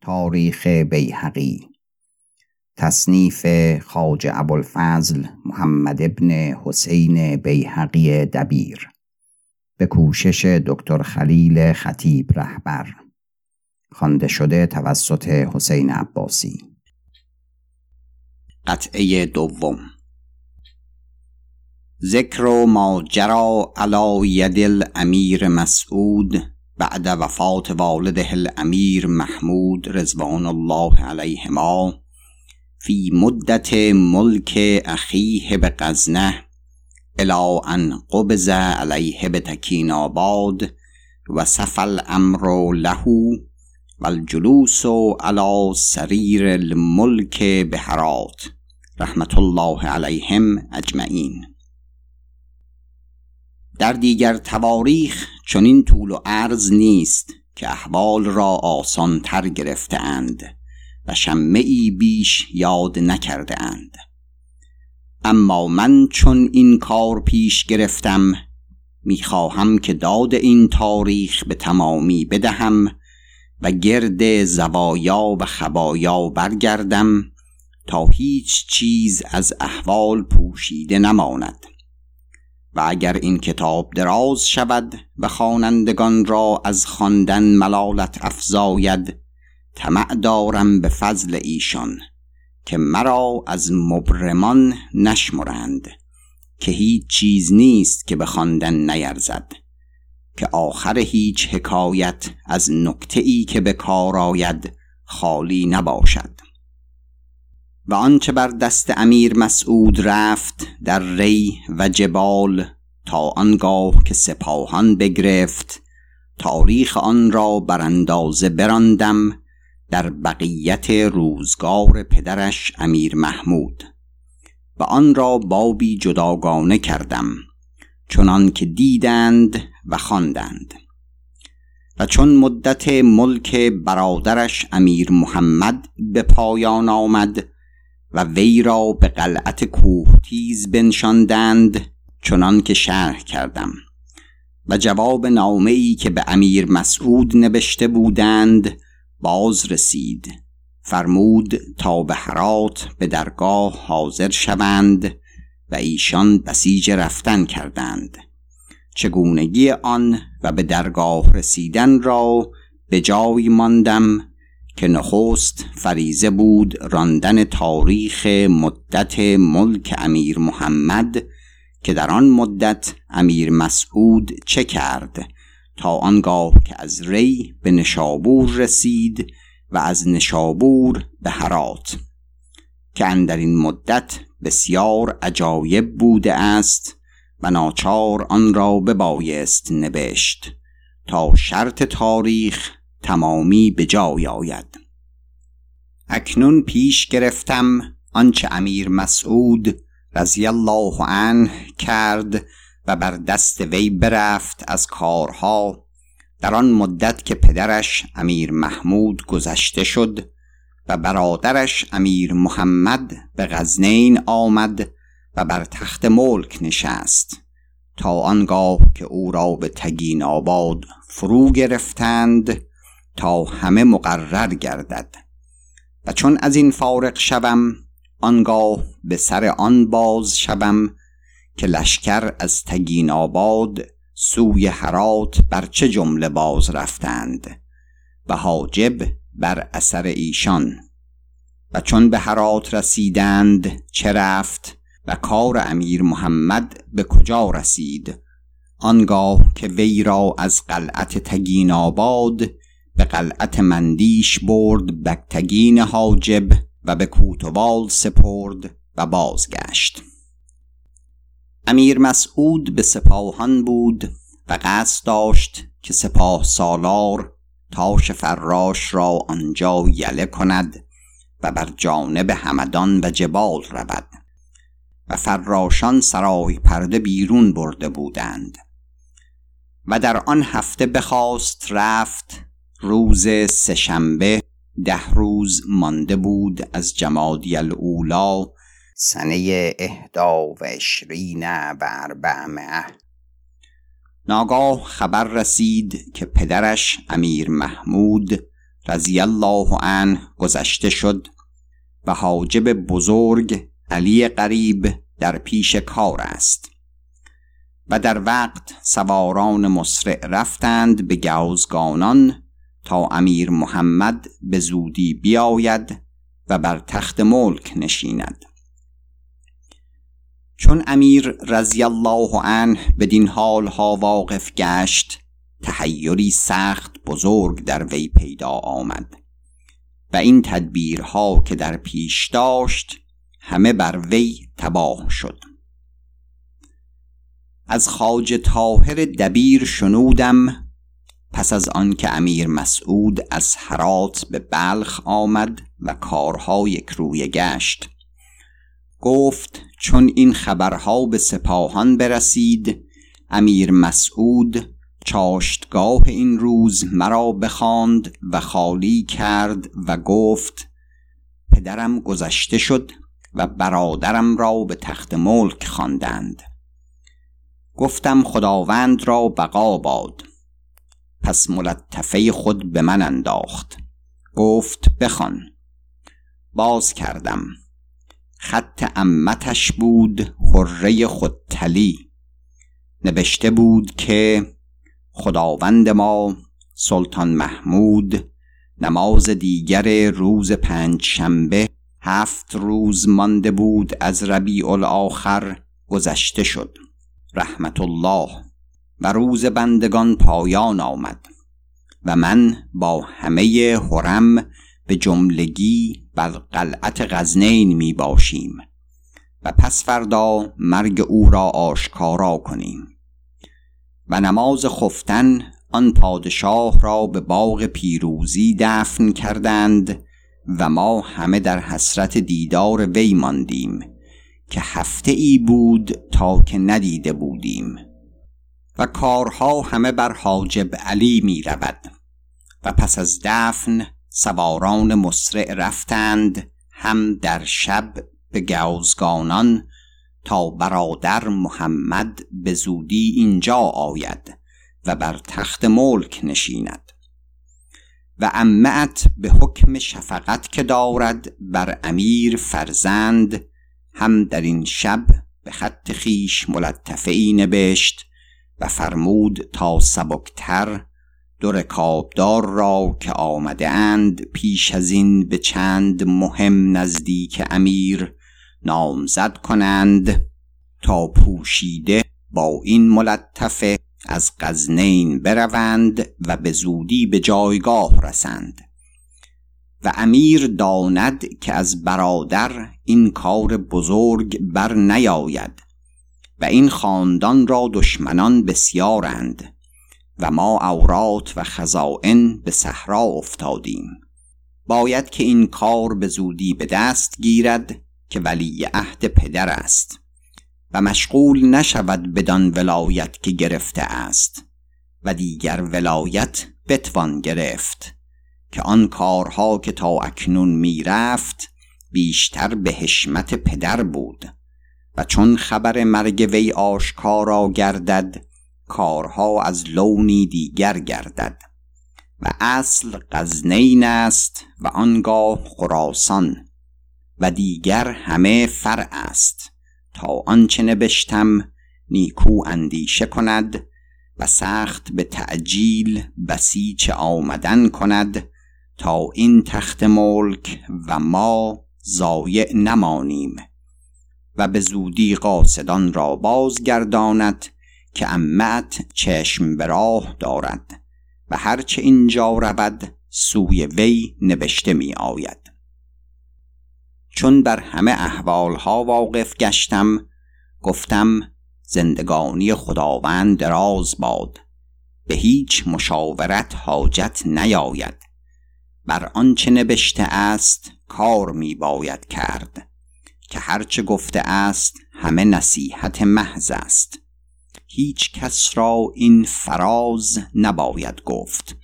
تاریخ بیهقی. تصنیف خاج ابوالفضل محمد ابن حسین بیهقی دبیر. به کوشش دکتر خلیل خطیب رهبر. خوانده شده توسط حسین عباسی. قطعه دوم. ذکر ما جرا علی ید الامیر مسعود بعد وفات والده الأمير محمود رضوان الله عليهما في مدة ملك أخيه بقزنه إلى أن قبض عليه تکین آباد وسف الأمر له والجلوس على سرير الملك بهرات. رحمة الله عليهم أجمعين در دیگر تواریخ چنین طول و عرض نیست که احوال را آسان تر گرفته اند و شمعی بیش یاد نکرده اند اما من چون این کار پیش گرفتم می‌خواهم که داد این تاریخ به تمامی بدهم و گرد زوایا و خبایا برگردم تا هیچ چیز از احوال پوشیده نماند. و اگر این کتاب دراز شود و خوانندگان را از خواندن ملالت افزاید طمع دارم به فضل ایشان که مرا از مبرمان نشمرند که هیچ چیز نیست که به خواندن نیرزد که آخر هیچ حکایت از نکته ای که به کار آید خالی نباشد. و آنچه بر دست امیر مسعود رفت در ری و جبال تا آنگاه که سپاهان بگرفت تاریخ آن را بر اندازه براندم در بقیت روزگار پدرش امیر محمود. و آن را بابی جداگانه کردم چنان که دیدند و خواندند. و چون مدت ملک برادرش امیر محمد به پایان آمد و وی را به قلعت کوهتیز بنشاندند چنان که شرح کردم. و جواب نامه ای که به امیر مسعود نوشته بودند باز رسید. فرمود تا به حرات به درگاه حاضر شوند و ایشان بسیج رفتن کردند. چگونگی آن و به درگاه رسیدن را به جای ماندم که نخست فریزه بود راندن تاریخ مدت ملک امیر محمد که در آن مدت امیر مسعود چه کرد؟ تا آنگاه که از ری به نشابور رسید و از نشابور به هرات. که اندر این مدت بسیار عجایب بوده است و ناچار آن را ببایست نوشت تا شرط تاریخ تمامی به جای آید. اکنون پیش گرفتم آنچه امیر مسعود رضی الله عنه کرد و بر دست وی برفت از کارها. در آن مدت که پدرش امیر محمود گذشته شد و برادرش امیر محمد به غزنین آمد و بر تخت ملک نشست تا آنگاه که او را به تگین آباد فرو گرفتند تا همه مقرر گردد. و چون از این فارق شوم آنگاه به سر آن باز شوم که لشکر از تگین آباد سوی حرات بر چه جمله باز رفتند و حاجب بر اثر ایشان. و چون به حرات رسیدند چه رفت و کار امیر محمد به کجا رسید؟ آنگاه که وی را از قلعت تگین آباد به قلعت مندیش برد بکتگین حاجب و به کوتوال سپرد و بازگشت. امیر مسعود به سپاهان بود و قصد داشت که سپاه سالار تاش فراش را آنجا یله کند و بر جانب همدان و جبال رود و فراشان سرای پرده بیرون برده بودند و در آن هفته بخواست رفت روز سهشنبه ده روز مانده بود از جمادی الاولا سنه اهدا و اشرین و اربعمه ناگاه خبر رسید که پدرش امیر محمود رضی الله عنه گذشته شد و حاجب بزرگ علی قریب در پیش کار است و در وقت سواران مسرع رفتند به گوزگانان تا امیر محمد به زودی بیاید و بر تخت ملک نشیند. چون امیر رضی الله عنه بدین حال ها واقف گشت تحیری سخت بزرگ در وی پیدا آمد و این تدبیرها که در پیش داشت همه بر وی تباه شد. از خاج طاهر دبیر شنودم پس از آنکه امیر مسعود از هرات به بلخ آمد و کارها یک روی گشت گفت چون این خبرها به سپاهان برسید امیر مسعود چاشتگاه این روز مرا بخواند و خالی کرد و گفت پدرم گذشته شد و برادرم را به تخت ملک خواندند. گفتم خداوند را بقا باد. پس ملطفه خود به من انداخت. گفت بخوان. باز کردم. خط امتش بود حره خودتلی. نوشته بود که خداوند ما سلطان محمود نماز دیگر روز پنج شنبه هفت روز مانده بود از ربیع الاخر گذشته شد. رحمت الله. و روز بندگان پایان آمد و من با همه حرم به جملگی بر قلعت غزنین می باشیم و پس فردا مرگ او را آشکارا کنیم و نماز خفتن آن پادشاه را به باغ پیروزی دفن کردند و ما همه در حسرت دیدار وی ماندیم که هفته ای بود تا که ندیده بودیم. و کارها همه بر حاجب علی می رود. و پس از دفن سواران مسرع رفتند هم در شب به گوزگانان تا برادر محمد به زودی اینجا آید و بر تخت ملک نشیند. و امت به حکم شفقت که دارد بر امیر فرزند هم در این شب به خط خیش ملطفه ای نبشت و فرمود تا سبکتر دو رکابدار را که آمده اند پیش از این به چند مهم نزدیک امیر نامزد کنند تا پوشیده با این ملطفه از غزنین بروند و به زودی به جایگاه رسند. و امیر داند که از برادر این کار بزرگ بر نیاید و این خاندان را دشمنان بسیارند و ما اورات و خزائن به صحرا افتادیم. باید که این کار به زودی به دست گیرد که ولی عهد پدر است و مشغول نشود بدان ولایت که گرفته است و دیگر ولایت بتوان گرفت که آن کارها که تا اکنون می‌رفت بیشتر به حشمت پدر بود. چون خبر مرگ وی آشکارا گردد کارها از لونی دیگر گردد. و اصل غزنین است و آنگاه خراسان و دیگر همه فرع است. تا آنچه نبشتم نیکو اندیشه کند و سخت به تعجیل بسیچ آمدن کند تا این تخت ملک و ما ضایع نمانیم. و به زودی قاصدان را بازگرداند که امت چشم به راه دارد و هرچه اینجا رود سوی وی نوشته می آید چون بر همه احوالها واقف گشتم گفتم زندگانی خداوند دراز باد به هیچ مشاورت حاجت نیاید. بر آنچه نبشته است کار می باید کرد. که هرچه گفته است همه نصیحت محض است. هیچ کس را این فراز نباید گفت.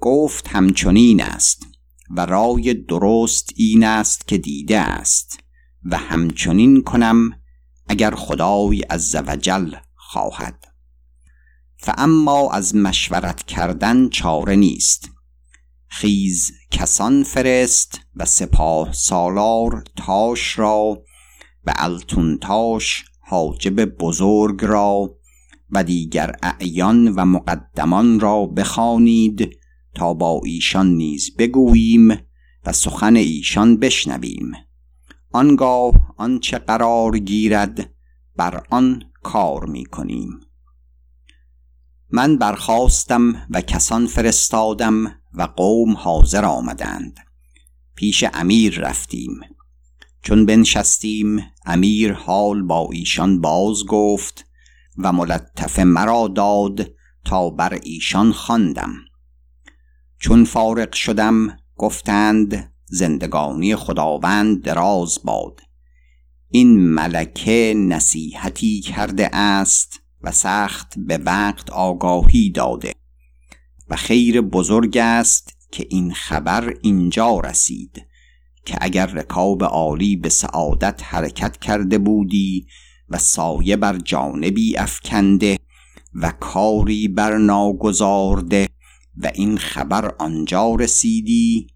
گفت همچنین است و رای درست این است که دیده است و همچنین کنم اگر خدای عزوجل خواهد. فاما از مشورت کردن چاره نیست. خیز کسان فرست و سپاه سالار تاش را و التون تاش حاجب بزرگ را و دیگر اعیان و مقدمان را بخوانید تا با ایشان نیز بگوییم و سخن ایشان بشنویم. آنگاه آنچه قرار گیرد بر آن کار می کنیم. من برخواستم و کسان فرستادم و قوم حاضر آمدند. پیش امیر رفتیم. چون بنشستیم امیر حال با ایشان باز گفت و ملطف مرا داد تا بر ایشان خواندم. چون فارغ شدم گفتند زندگانی خداوند دراز باد. این ملکه نصیحتی کرده است و سخت به وقت آگاهی داده. و خیر بزرگ است که این خبر اینجا رسید که اگر رکاب عالی به سعادت حرکت کرده بودی و سایه بر جانبی افکنده و کاری بر ناگذارده و این خبر آنجا رسیدی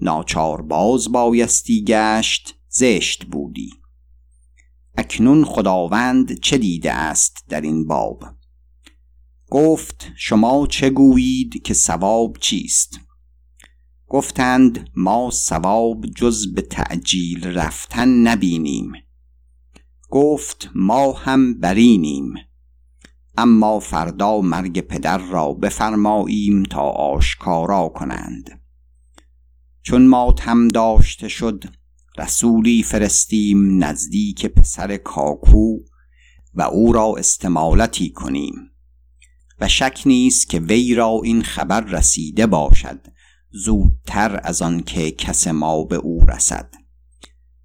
ناچار باز بایستی گشت زشت بودی. اکنون خداوند چه دیده است در این باب؟ گفت شما چه گویید که ثواب چیست؟ گفتند ما ثواب جز به تعجیل رفتن نبینیم. گفت ما هم برینیم. اما فردا مرگ پدر را بفرماییم تا آشکارا کنند. چون ماتم داشته شد رسولی فرستیم نزدیک پسر کاکو و او را استمالتی کنیم. و شک نیست که وی را این خبر رسیده باشد. زودتر از آن که کس ما به او رسد.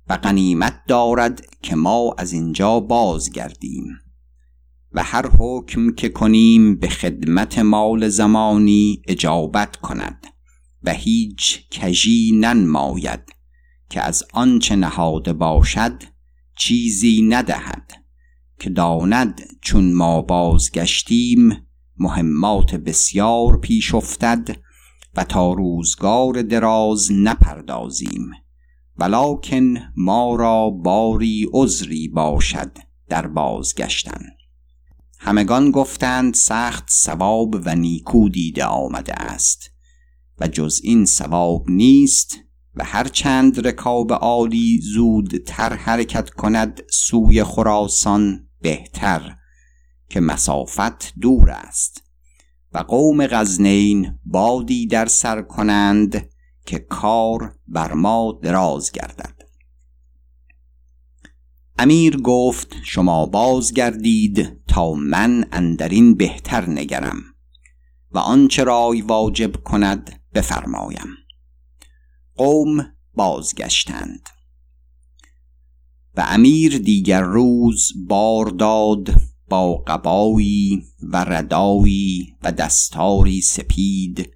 و غنیمت دارد که ما از اینجا بازگردیم. و هر حکم که کنیم به خدمت مال زمانی اجابت کند. و هیچ کژی ننماید که از آنچه نهاده باشد چیزی ندهد. که داند چون ما بازگشتیم مهمات بسیار پیش افتد و تا روزگار دراز نپردازیم ولکن ما را باری عذری باشد در بازگشتن. همگان گفتند سخت ثواب و نیکو دیده آمده است و جز این ثواب نیست و هر چند رکاب عالی زودتر حرکت کند سوی خراسان بهتر. که مسافت دور است و قوم غزنین بادی در سر کنند که کار بر ما دراز گردد. امیر گفت شما بازگردید تا من اندرین بهتر نگرم و آنچه رای واجب کند بفرمایم. قوم بازگشتند. و امیر دیگر روز بار داد با قبایی و ردایی و دستاری سپید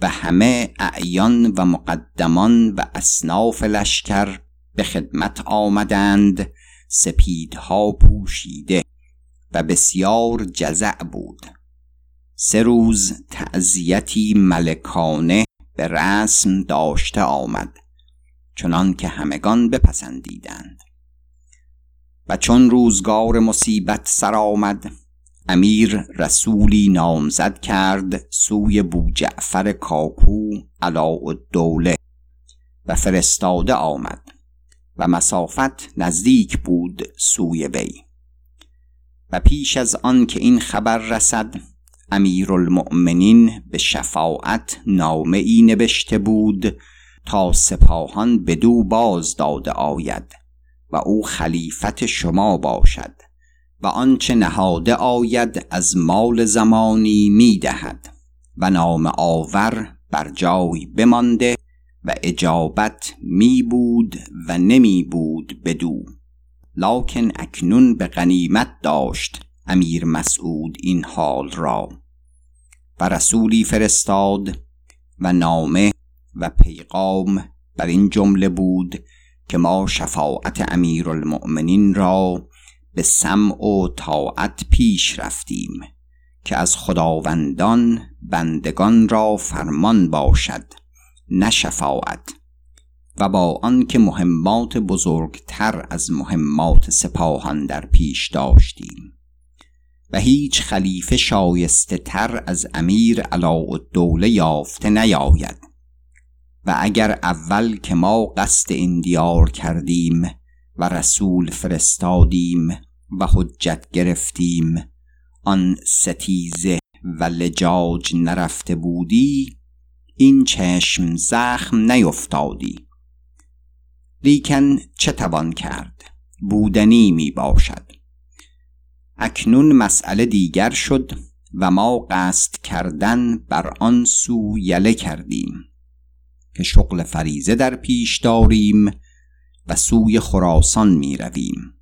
و همه اعیان و مقدمان و اصناف لشکر به خدمت آمدند سپیدها پوشیده و بسیار جزع بود. سه روز تعذیتی ملکانه به رسم داشته آمد چنان که همگان بپسندیدند. و چون روزگار مصیبت سر آمد امیر رسولی نامزد کرد سوی بوجعفر کاکو علاء الدوله و فرستاده آمد و مسافت نزدیک بود سوی وی. و پیش از آن که این خبر رسد امیرالمؤمنین به شفاعت نامه ای نوشته بود تا سپاهان بدو باز داده آید. و او خلیفت شما باشد و آنچه نهاده آید از مال زمانی می‌دهد و نام آور بر جای بمانده و اجابت می بود و نمی بود بدو. لکن اکنون به غنیمت داشت امیر مسعود این حال را. و رسولی فرستاد و نامه و پیغام بر این جمله بود که ما شفاعت امیرالمؤمنین را به سمع و طاعت پیش رفتیم که از خداوندان بندگان را فرمان باشد نه شفاعت. و با آنکه مهمات بزرگتر از مهمات سپاهان در پیش داشتیم. و هیچ خلیفه شایسته تر از امیر علاءالدوله یافته نیاید. و اگر اول که ما قصد این دیار کردیم و رسول فرستادیم و حجت گرفتیم آن ستیزه و لجاج نرفته بودی این چشم زخم نیفتادی. لیکن چه توان کرد؟ بودنی می باشد. اکنون مسئله دیگر شد و ما قصد کردن بر آن سو یله کردیم. که شغل فریزه در پیش داریم و سوی خراسان می رویم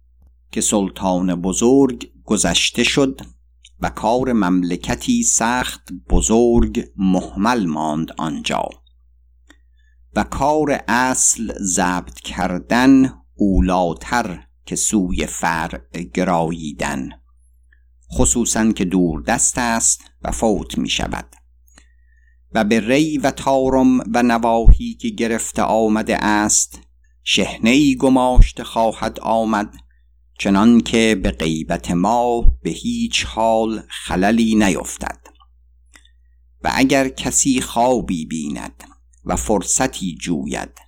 که سلطان بزرگ گذشته شد و کار مملکتی سخت بزرگ محمل ماند آنجا. و کار اصل ضبط کردن اولاتر که سوی فرع گراییدن خصوصا که دور دست است و فوت می شود. و به ری و تارم و نواهی که گرفته آمده است شهنهی گماشته خواهد آمد چنان که به غیبت ما به هیچ حال خللی نیفتد. و اگر کسی خوابی بیند و فرصتی جوید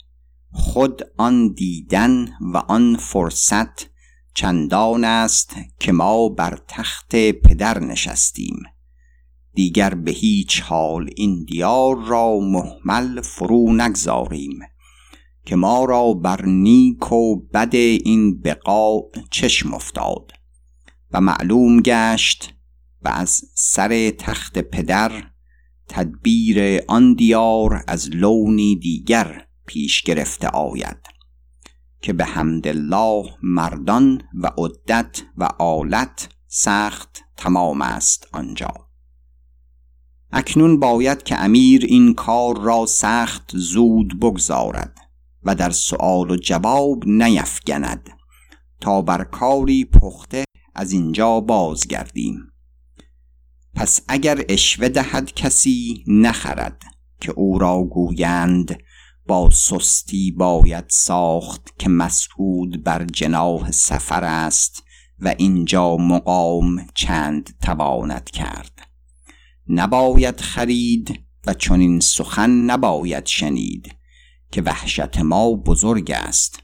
خود آن دیدن و آن فرصت چندان است که ما بر تخت پدر نشستیم. دیگر به هیچ حال این دیار را محمل فرو نگذاریم که ما را بر نیک و بد این بقا چشم افتاد و معلوم گشت و از سر تخت پدر تدبیر آن دیار از لونی دیگر پیش گرفته آید که به حمد الله مردان و عدت و آلت سخت تمام است آنجا. اکنون باید که امیر این کار را سخت زود بگذارد و در سؤال و جواب نیفگند تا بر کاری پخته از اینجا بازگردیم. پس اگر اشوه دهد کسی نخرد که او را گویند با سستی باید ساخت که مسعود بر جناه سفر است و اینجا مقام چند تواند کرد. نباید خرید و چنین سخن نباید شنید که وحشت ما بزرگ است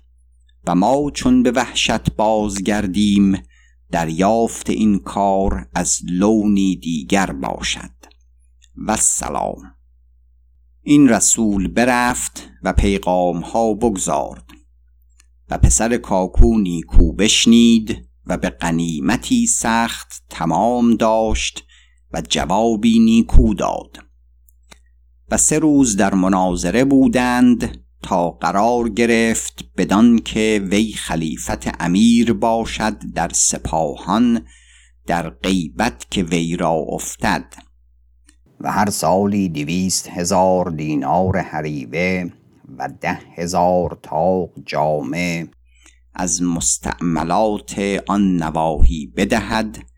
و ما چون به وحشت بازگردیم دریافت این کار از لونی دیگر باشد. و سلام این رسول برفت و پیغام ها بگذارد و پسر کاکو نیکو بشنید و به قنیمتی سخت تمام داشت و جوابی نیکو داد. و سه روز در مناظره بودند تا قرار گرفت بدان که وی خلیفت امیر باشد در سپاهان در غیبت که وی را افتد. و هر سالی دویست هزار دینار حریبه و ده هزار تاق جامه از مستعملات آن نواحی بدهد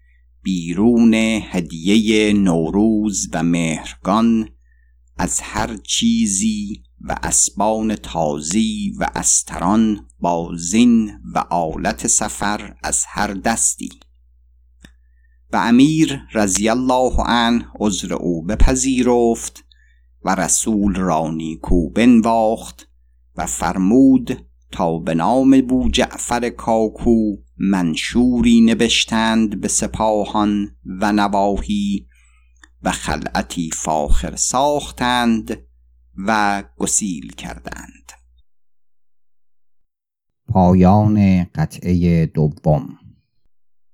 بیرون هدیه نوروز و مهرگان از هر چیزی و اسبان تازی و استران با زین و آلت سفر از هر دستی. و امیر رضی الله عنه عذر او بپذیرفت و رسول را نیکو بنواخت و فرمود تا به نام بو جعفر کاکو منشوری نبشتند به سپاهان و نواهی و خلعتی فاخر ساختند و گسیل کردند. پایان قطعه دوم